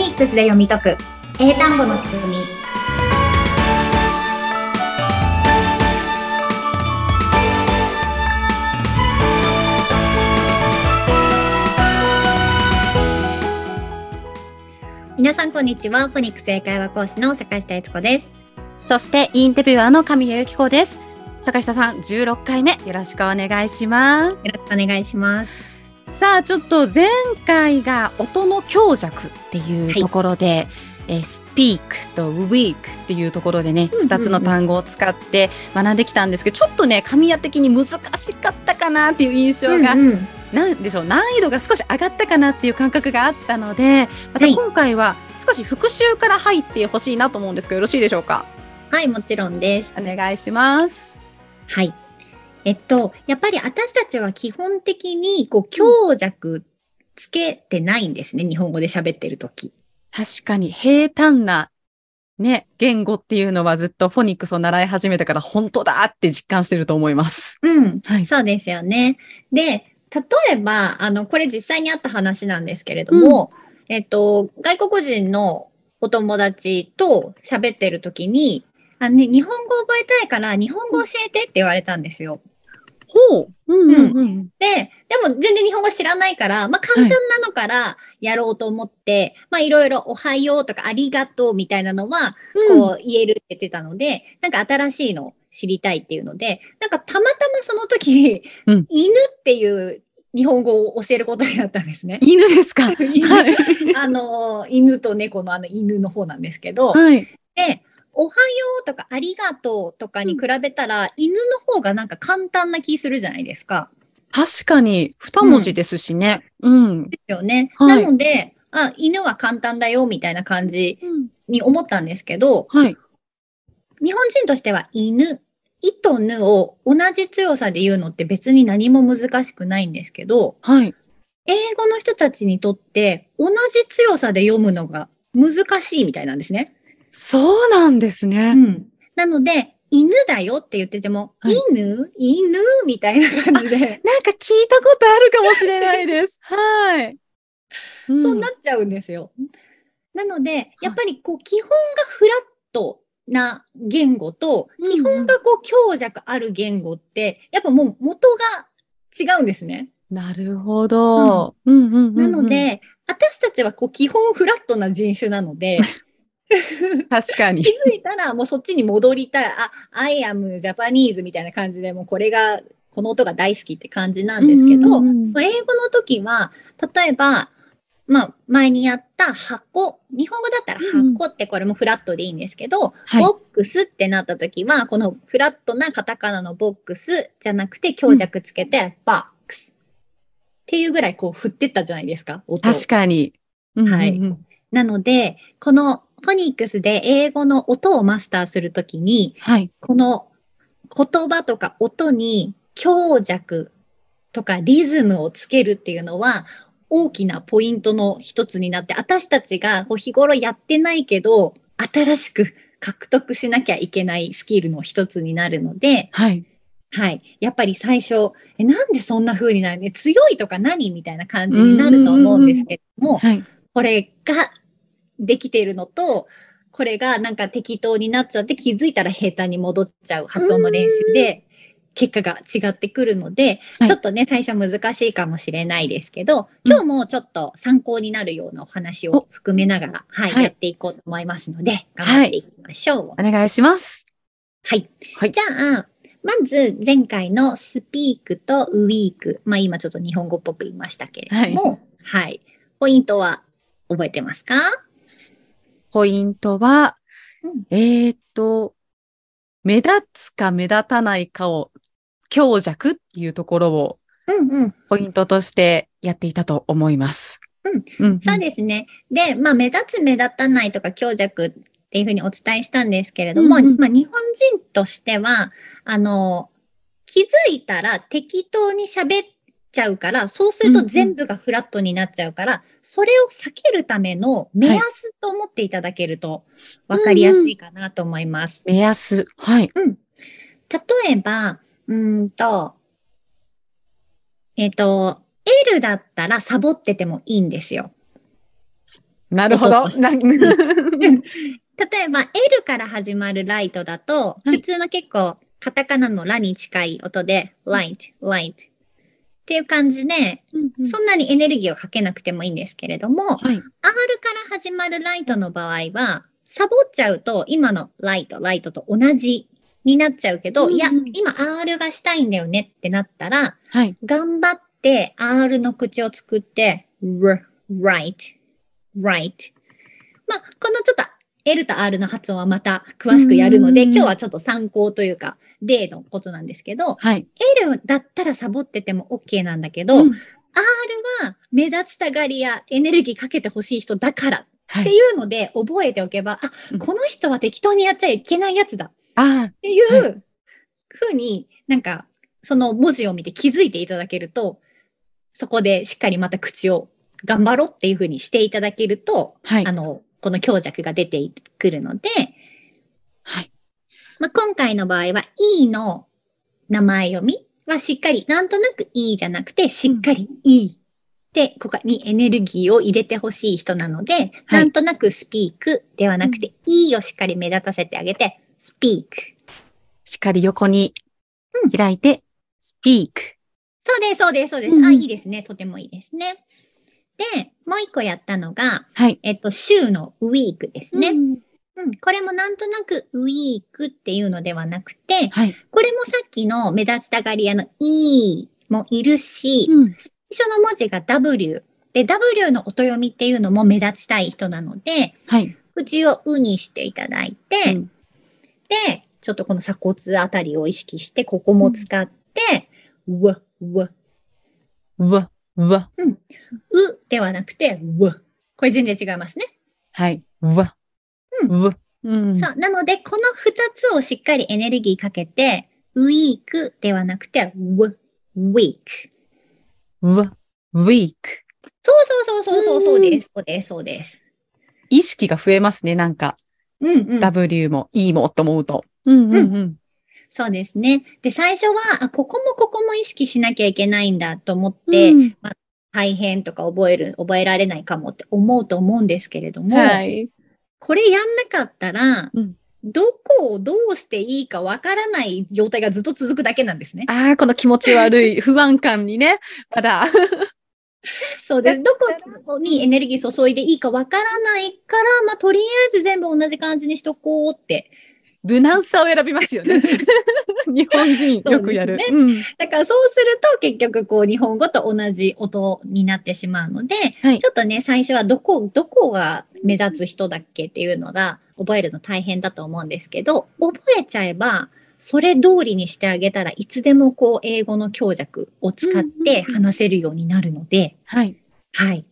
ニックスで読み解く。英単語の仕組み。皆さんこんにちは。フォニックス英会話講師の坂下悦子です。そしてインタビュアーの神谷由紀子です。坂下さん16回目。よろしくお願いします。よろしくお願いしますさあちょっと前回が音の強弱っていうところで、はいえー、スピークとウィークっていうところでね、2つの単語を使って学んできたんですけど、ちょっとね、神谷的に難しかったかなっていう印象が、うんうん、なんでしょう、難易度が少し上がったかなっていう感覚があったので、また今回は少し復習から入ってほしいなと思うんですけど、よろしいでしょうか？はい、もちろんです。お願いします。はい。えっと、やっぱり私たちは基本的に、こう、強弱つけてないんですね、日本語で喋ってるとき。確かに平坦なね、言語っていうのはずっとフォニックスを習い始めたから本当だって実感してると思います。うん。はい、そうですよね。で、例えば、あの、これ実際にあった話なんですけれども、うん、えっと、外国人のお友達と喋ってる時に、あね、日本語覚えたいから日本語教えてって言われたんですよ。ほう。うんうんうん、で、でも全然日本語知らないから、まあ簡単なのからやろうと思って、はい、まあいろいろおはようとかありがとうみたいなのは、こう言えるって言ってたので、うん、なんか新しいの知りたいっていうので、なんかたまたまその時、うん、犬っていう日本語を教えることになったんですね。犬ですか？犬、はい、あの、犬と猫のあの犬の方なんですけど、はい、で、おはようとかありがとうとかに比べたら、うん、犬の方がなんか簡単な気するじゃないですか。確かに、二文字ですしね。うん。ですよね。はい、なので、あ、犬は簡単だよみたいな感じに思ったんですけど、はい。日本人としては犬、いとぬを同じ強さで言うのって別に何も難しくないんですけど、はい。英語の人たちにとって同じ強さで読むのが難しいみたいなんですね。そうなんですね。うん。なので、犬だよって言ってても、はい、犬？犬？みたいな感じで。なんか聞いたことあるかもしれないです。はい、うん、そうなっちゃうんですよ。なので、やっぱりこう、基本がフラットな言語と、基本がこう、強弱ある言語って、やっぱもう元が違うんですね。なるほど。なので、私たちはこう基本フラットな人種なので、確かに。気づいたら、もうそっちに戻りたい。あ、I am Japanese みたいな感じで、もうこれが、この音が大好きって感じなんですけど、うんうんうん、英語の時は、例えば、まあ、前にやった箱。日本語だったら箱ってこれもフラットでいいんですけど、うん、ボックスってなった時は、このフラットなカタカナのボックスじゃなくて強弱つけて、バックス。っていうぐらいこう振ってったじゃないですか、音確かに。はい。なので、このフォニックスで英語の音をマスターするときに、はい、この言葉とか音に強弱とかリズムをつけるっていうのは大きなポイントの一つになって、私たちが日頃やってないけど、新しく獲得しなきゃいけないスキルの一つになるので、はい。はい。やっぱり最初、え、なんでそんな風になるね強いとか何？みたいな感じになると思うんですけども、はい、これができているのと、これがなんか適当になっちゃって気づいたら平坦に戻っちゃう発音の練習で、結果が違ってくるので、ちょっとね、最初難しいかもしれないですけど、今日もちょっと参考になるようなお話を含めながら、はい、はい、やっていこうと思いますので、頑張っていきましょう。はい、お願いします。はい。はい、じゃあ、まず前回のスピークとウィーク。まあ今ちょっと日本語っぽく言いましたけれども、はい、はい。ポイントは覚えてますか？ポイントは、うん、えっ、と、目立つか目立たないかを強弱っていうところを、ポイントとしてやっていたと思います。うん、うん、そうですね。で、まあ、目立つ目立たないとか強弱っていうふうにお伝えしたんですけれども、うんうん、まあ、日本人としては、あの、気づいたら適当に喋っちゃうから、そうすると全部がフラットになっちゃうから、うんうん、それを避けるための目安と思っていただけると分かりやすいかなと思います。目安。はい。うん。例えば、うんと、えっ、ー、と、L だったらサボっててもいいんですよ。なるほど。例えば L から始まるライトだと、はい、普通の結構カタカナのラに近い音で、light, light っていう感じで、うんうん、そんなにエネルギーをかけなくてもいいんですけれども、はい、R から始まるライトの場合は、サボっちゃうと今のライト、ライトと同じになっちゃうけど、うんうん、いや、今 R がしたいんだよねってなったら、はい、頑張って R の口を作って、r, right, right. まあ、このちょっと L と R の発音はまた詳しくやるので、今日はちょっと参考というか、例のことなんですけど、はい、L だったらサボってても OK なんだけど、うん、R は目立ちたがりやエネルギーかけてほしい人だからっていうので覚えておけば、はい、あ、この人は適当にやっちゃいけないやつだっていうふうになんかその文字を見て気づいていただけると、そこでしっかりまた口を頑張ろうっていうふうにしていただけると、はい、あの、この強弱が出てくるので、はい。まあ、今回の場合は E の名前読みはしっかり、なんとなく E じゃなくて、しっかり E で、ここにエネルギーを入れてほしい人なので、はい、なんとなくスピークではなくて、うん、E をしっかり目立たせてあげて、スピーク。しっかり横に開いて、スピーク。そうです、そうです、そうです。うん、あ、いいですね。とてもいいですね。で、もう一個やったのが、はい、えっと、週のウィークですね。うん、うん、これもなんとなくウィークっていうのではなくて、はい、これもさっきの目立ちたがり屋の E もいるし、うん、最初の文字が W。で、W の音読みっていうのも目立ちたい人なので、はい、口をうにしていただいて、うん、で、ちょっとこの鎖骨あたりを意識して、ここも使って、うわ、うわ、うわ、うわ。うん。うではなくて、わ。これ全然違いますね。はい。うわ。うん。うわ。うん、そう。なので、この二つをしっかりエネルギーかけて、ウィークではなくて、ウ、ウィーク。ウ、ウィーク。そうそうそうそうそうです。そうです。そうです。意識が増えますね、なんか。うんうん。W も E もと思うと。うんうんうん。そうですね。で、最初は、あ、ここもここも意識しなきゃいけないんだと思って、うん、まあ、大変とか覚える、覚えられないかもって思うと思うんですけれども、はい、これやんなかったら、うん、どこをどうしていいかわからない状態がずっと続くだけなんですね。ああ、この気持ち悪い 不安感にね、まだ。そうです。どこにエネルギー注いでいいかわからないから、まあ、とりあえず全部同じ感じにしとこうって無難さを選びますよね。日本人よくやる。ねうん、だからそうすると結局こう日本語と同じ音になってしまうので、はい、ちょっとね、最初はどこ、どこが目立つ人だっけっていうのが覚えるの大変だと思うんですけど、覚えちゃえば、それ通りにしてあげたらいつでもこう英語の強弱を使って話せるようになるので、はい。はい。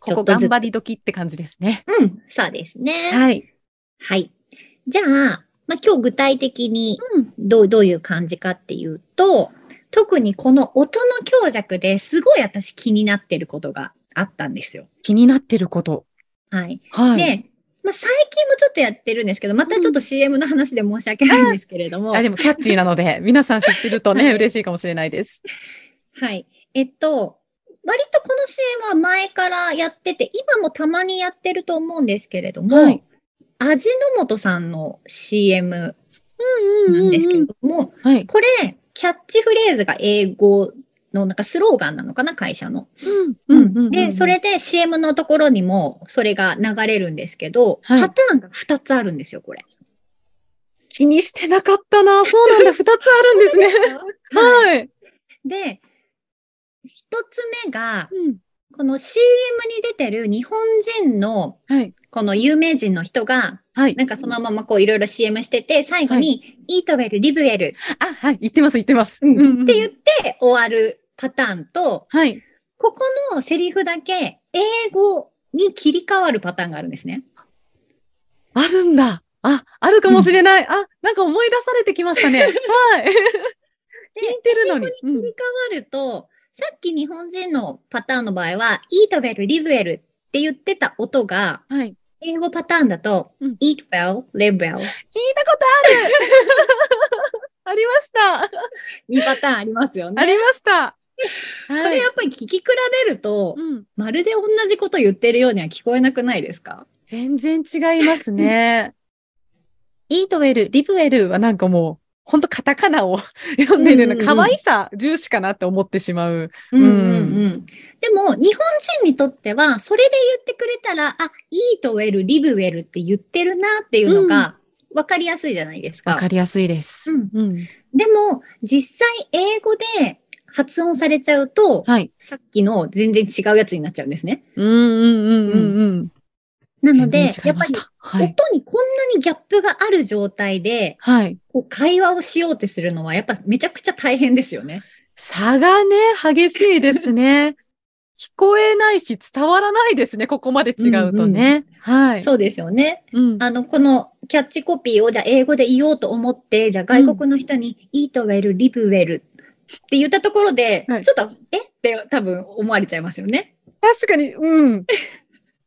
ここ頑張り時って感じですね。うん、そうですね。はい。はい。じゃあ、まあ、今日具体的にどうどういう感じかっていうと、特にこの音の強弱ですごい私気になってることがあったんですよ。気になってること。はい。はい、で、まあ、最近もちょっとやってるんですけど、またちょっと CM の話で申し訳ないんですけれども。あでもキャッチーなので、皆さん知ってるとね、はい、嬉しいかもしれないです。はい。えっと、割とこの CM は前からやってて、今もたまにやってると思うんですけれども、はい、味の素さんの CM なんですけれども、これ、キャッチフレーズが英語のなんかスローガンなのかな、会社の。で、それで CM のところにもそれが流れるんですけど、はい、パターンが2つあるんですよ、これ。気にしてなかったな。そうなんだ、2つあるんですね。はい。で、1つ目が、うん、この CM に出てる日本人の、この有名人の人が、はい、なんかそのままこういろいろ CM してて、最後に、イートウェル、リブエル。あ、はい、言ってます、言ってます。うん、って言って終わるパターンと、はい、ここのセリフだけ英語に切り替わるパターンがあるんですね。あるんだ。あ、あるかもしれない。うん、あ、なんか思い出されてきましたね。はい。聞いてるのに。英語に切り替わると、さっき日本人のパターンの場合は、eat well, live well って言ってた音が、はい、英語パターンだと、うん、eat well, live well。聞いたことある ありました。2パターンありますよね。ありました。これやっぱり聞き比べると、うん、まるで同じこと言ってるようには聞こえなくないですか？全然違いますね。イートウェル、リブウェルはなんかもう、本当カタカナを 読んでるの、可愛さ重視かなって思ってしまう。うんうんうん、でも、日本人にとっては、それで言ってくれたら、あ、イートウェル、リブウェルって言ってるなっていうのが、分かりやすいじゃないですか。分かりやすいです。うんうん、でも、実際英語で発音されちゃうと、はい、さっきの全然違うやつになっちゃうんですね。うんうんうんうんうん。なので、やっぱり、音にこんなにギャップがある状態で、はい、こう会話をしようってするのは、やっぱめちゃくちゃ大変ですよね。差がね、激しいですね。聞こえないし伝わらないですね。ここまで違うとね。うんうん、はい。そうですよね。うん、あの、このキャッチコピーをじゃあ英語で言おうと思って、じゃあ外国の人に、イートウェル、リブウェルって言ったところで、はい、ちょっと、え？って多分思われちゃいますよね。確かに、うん。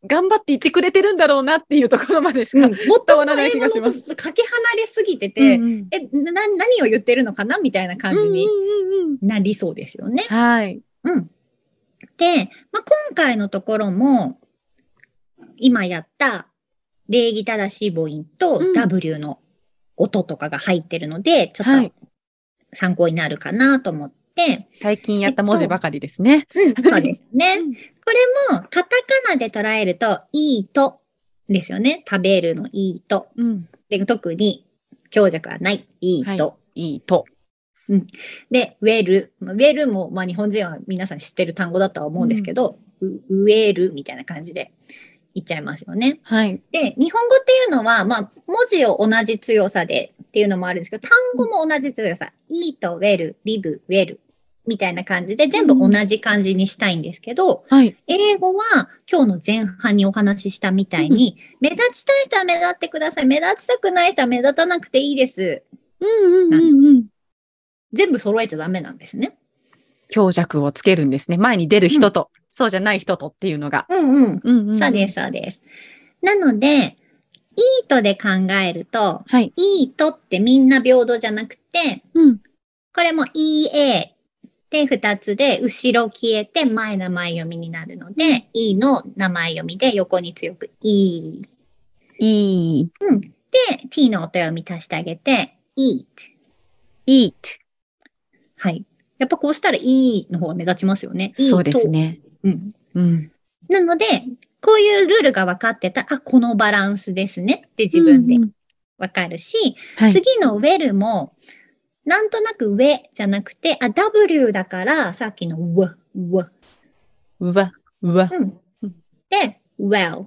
頑張って言ってくれてるんだろうなっていうところまでしか伝わらない気がします。かけ離れすぎてて、うんうん、えな、何を言ってるのかなみたいな感じになりそうですよね。はい。うん。で、まあ、今回のところも、今やった礼儀正しい母音と W の音とかが入ってるので、うん、ちょっと参考になるかなと思って、最近やった文字ばかりですね。えっと、うん、そうですね。これも、カタカナで捉えると、いいとですよね。食べるのいいと。うん、で特に強弱はない。いいと。はい、いいと。うん、で、ウェル。ウェルも、まあ、日本人は皆さん知ってる単語だとは思うんですけど、うん、ウェルみたいな感じで言っちゃいますよね。はい。で、日本語っていうのは、まあ、文字を同じ強さでっていうのもあるんですけど、単語も同じ強さ。イート、ウェル、リブ、ウェルみたいな感じで全部同じ感じにしたいんですけど、うんはい、英語は今日の前半にお話ししたみたいに、うん、目立ちたい人は目立ってください。目立ちたくない人は目立たなくていいです。うんうんうんうん、全部揃えちゃダメなんですね。強弱をつけるんですね。前に出る人と、うん、そうじゃない人とっていうのが。うんうん。うんうん、そうです、そうです。なので、イートで考えると、はい、イートってみんな平等じゃなくて、うん、これも EA で、二つで、後ろ消えて前名前読みになるので、E の名前読みで横に強く E。E。うん。で、T の音読み足してあげて、eat。eat。はい。やっぱこうしたら E の方が目立ちますよね。そうですね。うん。うん。なので、こういうルールが分かってたあ、このバランスですねって自分で分かるし、うんうんはい、次のウェルも、なんとなく上じゃなくて、あ、W だから、さっきのうわ、うわ。うわ、うわ。うん。で、well。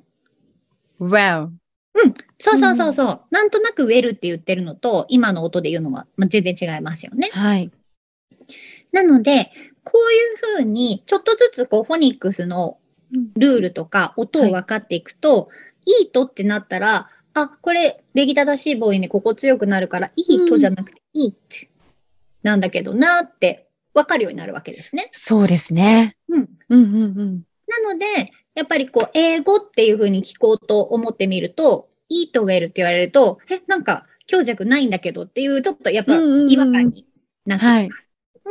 well。うん。そうそうそうそう。うん、なんとなく well って言ってるのと、今の音で言うのは、まあ、全然違いますよね。はい。なので、こういうふうに、ちょっとずつこう、フォニックスのルールとか音を分かっていくと、はい、いいとってなったら、あ、これ、礼儀正しい母音にここ強くなるから、いいとじゃなくて、いいってなんだけどなってわかるようになるわけですね。そうですね。うん。うんうんうん。なので、やっぱりこう、英語っていうふうに聞こうと思ってみると、いいとウェルって言われると、え、なんか強弱ないんだけどっていう、ちょっとやっぱ違和感になってきます。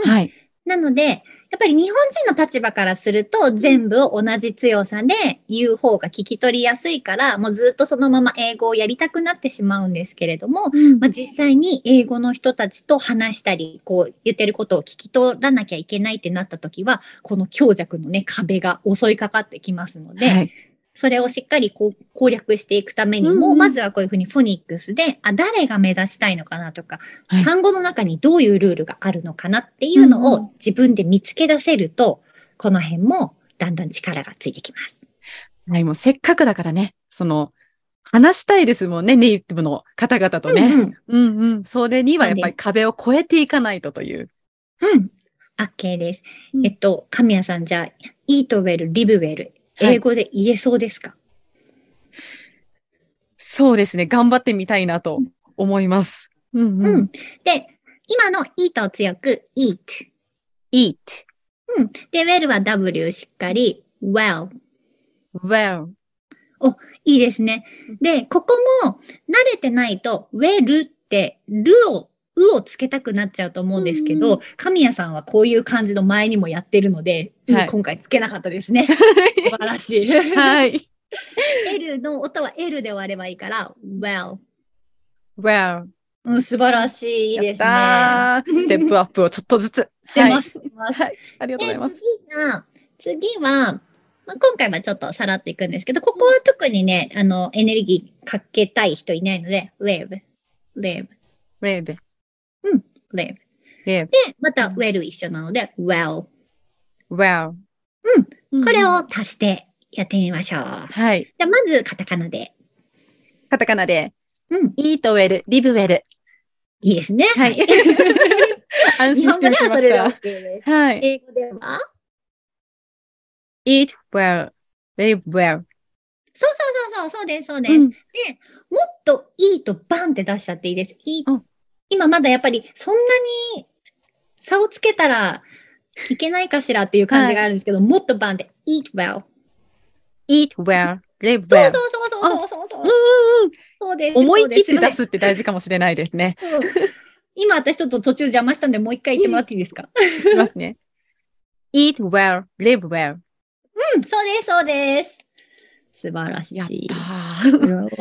はい。なので、やっぱり日本人の立場からすると全部を同じ強さで言う方が聞き取りやすいから、もうずっとそのまま英語をやりたくなってしまうんですけれども、うん、まあ、実際に英語の人たちと話したり、こう言ってることを聞き取らなきゃいけないってなった時は、この強弱のね、壁が襲いかかってきますので、はいそれをしっかりこう攻略していくためにも、うんうん、まずはこういうふうにフォニックスで、あ、誰が目指したいのかなとか、はい、単語の中にどういうルールがあるのかなっていうのを自分で見つけ出せると、この辺もだんだん力がついてきます。はい、もうせっかくだからね、その、話したいですもんね、ネイティブの方々とね。うんうん。うんうん、それにはやっぱり壁を越えていかないとという。うん。OK です。うん、えっと、神谷さん、じゃあ、イートウェル、リブウェル、英語で言えそうですか、はい、そうですね。頑張ってみたいなと思います。うん、うん、うん。で、今の eat を強く eat。eat。うん。で、well は w しっかり well。well。お、いいですね。で、ここも慣れてないと well ってるをうをつけたくなっちゃうと思うんですけど、神谷さんはこういう感じの前にもやってるので、はい、今回つけなかったですね。素晴らしい。はい。L の音は L で割ればいいから、well。well。うん、素晴らしいですね。ステップアップをちょっとずつ。出ます。はい、ありがとうございます。次が、次は、まあ、今回はちょっとさらっといくんですけど、ここは特にね、あの、エネルギーかけたい人いないので、live, live. live. うん、live. で、また well 一緒なので、well. well. うん。これを足してやってみましょう。はい。じゃあ、まずカタカナで。カタカナで。うん。eat well, live well. いいですね。はい。安心してみました。日本語ではそれで OK です。はい。英語では？Eat well, live well. そうそうそうそう、そうです、そうです。うん、で、もっといいとバンって出しちゃっていいです。いい、うん、今まだやっぱりそんなに差をつけたらいけないかしらっていう感じがあるんですけど、はい、もっとバンで eat well. eat well, live well. そうそうそうそうそうそう。うんうん、そうです。思い切って出すって大事かもしれないですね。今私ちょっと途中邪魔したんでもう一回言ってもらっていいですか？いきますね。eat well, live well. うん、そうです、そうです。素晴らしい。や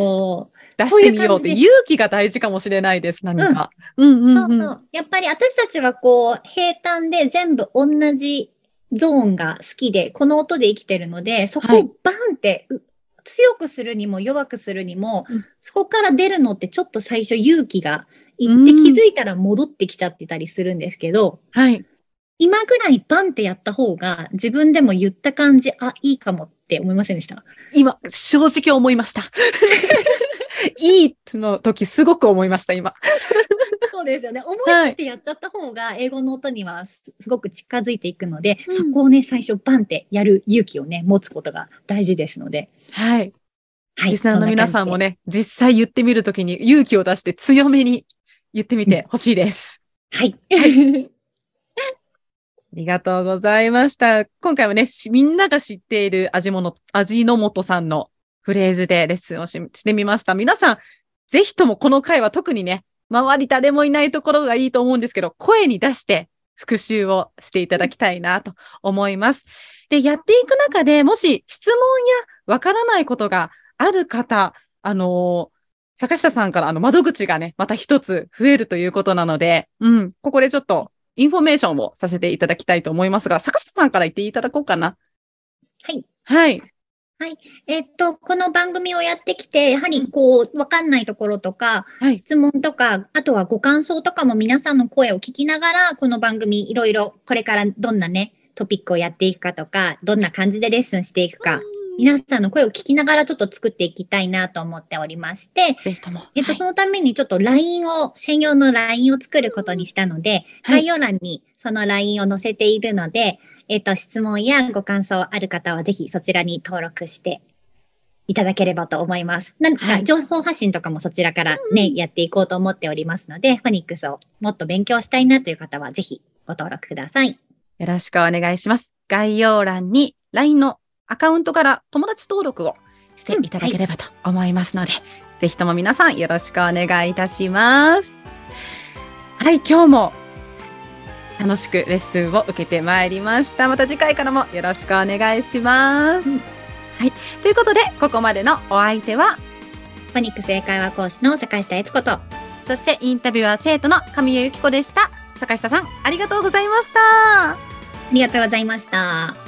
出してみようって勇気が大事かもしれないです、何か。うんうんそうそう。やっぱり私たちはこう、平坦で全部同じゾーンが好きで、この音で生きてるので、そこをバンって、はい、強くするにも弱くするにも、うん、そこから出るのってちょっと最初勇気がいって気づいたら戻ってきちゃってたりするんですけど、はい。今ぐらいバンってやった方が自分でも言った感じ、あ、いいかもって思いませんでした？今、正直思いました。いいの時すごく思いました、今。そうですよね。思い切ってやっちゃった方が英語の音にはすごく近づいていくので、うん、そこをね、最初バンってやる勇気をね、持つことが大事ですので。はい。はい。リスナーの皆さんもね、実際言ってみるときに勇気を出して強めに言ってみてほしいです。うん、はい。ありがとうございました。今回はね、みんなが知っている味の、味の素さんのフレーズでレッスンをしてみました。皆さん、ぜひともこの回は特にね、周り誰もいないところがいいと思うんですけど、声に出して復習をしていただきたいなと思います。で、やっていく中でもし質問やわからないことがある方、あのー坂下さんからあの窓口がね、また一つ増えるということなので、うん、ここでちょっとインフォメーションをさせていただきたいと思いますが、坂下さんから言っていただこうかな。はい。はい。はい。えっと、この番組をやってきて、やはりこう、わかんないところとか、はい、質問とか、あとはご感想とかも皆さんの声を聞きながら、この番組いろいろこれからどんなね、トピックをやっていくかとか、どんな感じでレッスンしていくか、皆さんの声を聞きながらちょっと作っていきたいなと思っておりまして。えっと、そのためにちょっと LINE を、専用の LINE を作ることにしたので、概要欄にその LINE を載せているので、えっと、質問やご感想ある方はぜひそちらに登録していただければと思います。なんか、情報発信とかもそちらからね、やっていこうと思っておりますので、フォニックスをもっと勉強したいなという方はぜひご登録ください。よろしくお願いします。概要欄に LINE のアカウントから友達登録をしていただければと思いますので、うんはい、ぜひとも皆さんよろしくお願いいたします。はい、今日も楽しくレッスンを受けてまいりました。また次回からもよろしくお願いします。うん、はい、ということで、ここまでのお相手は、フォニックス英会話講師の坂下悦子と、そしてインタビュアー生徒の神谷由紀子でした。坂下さん、ありがとうございました。ありがとうございました。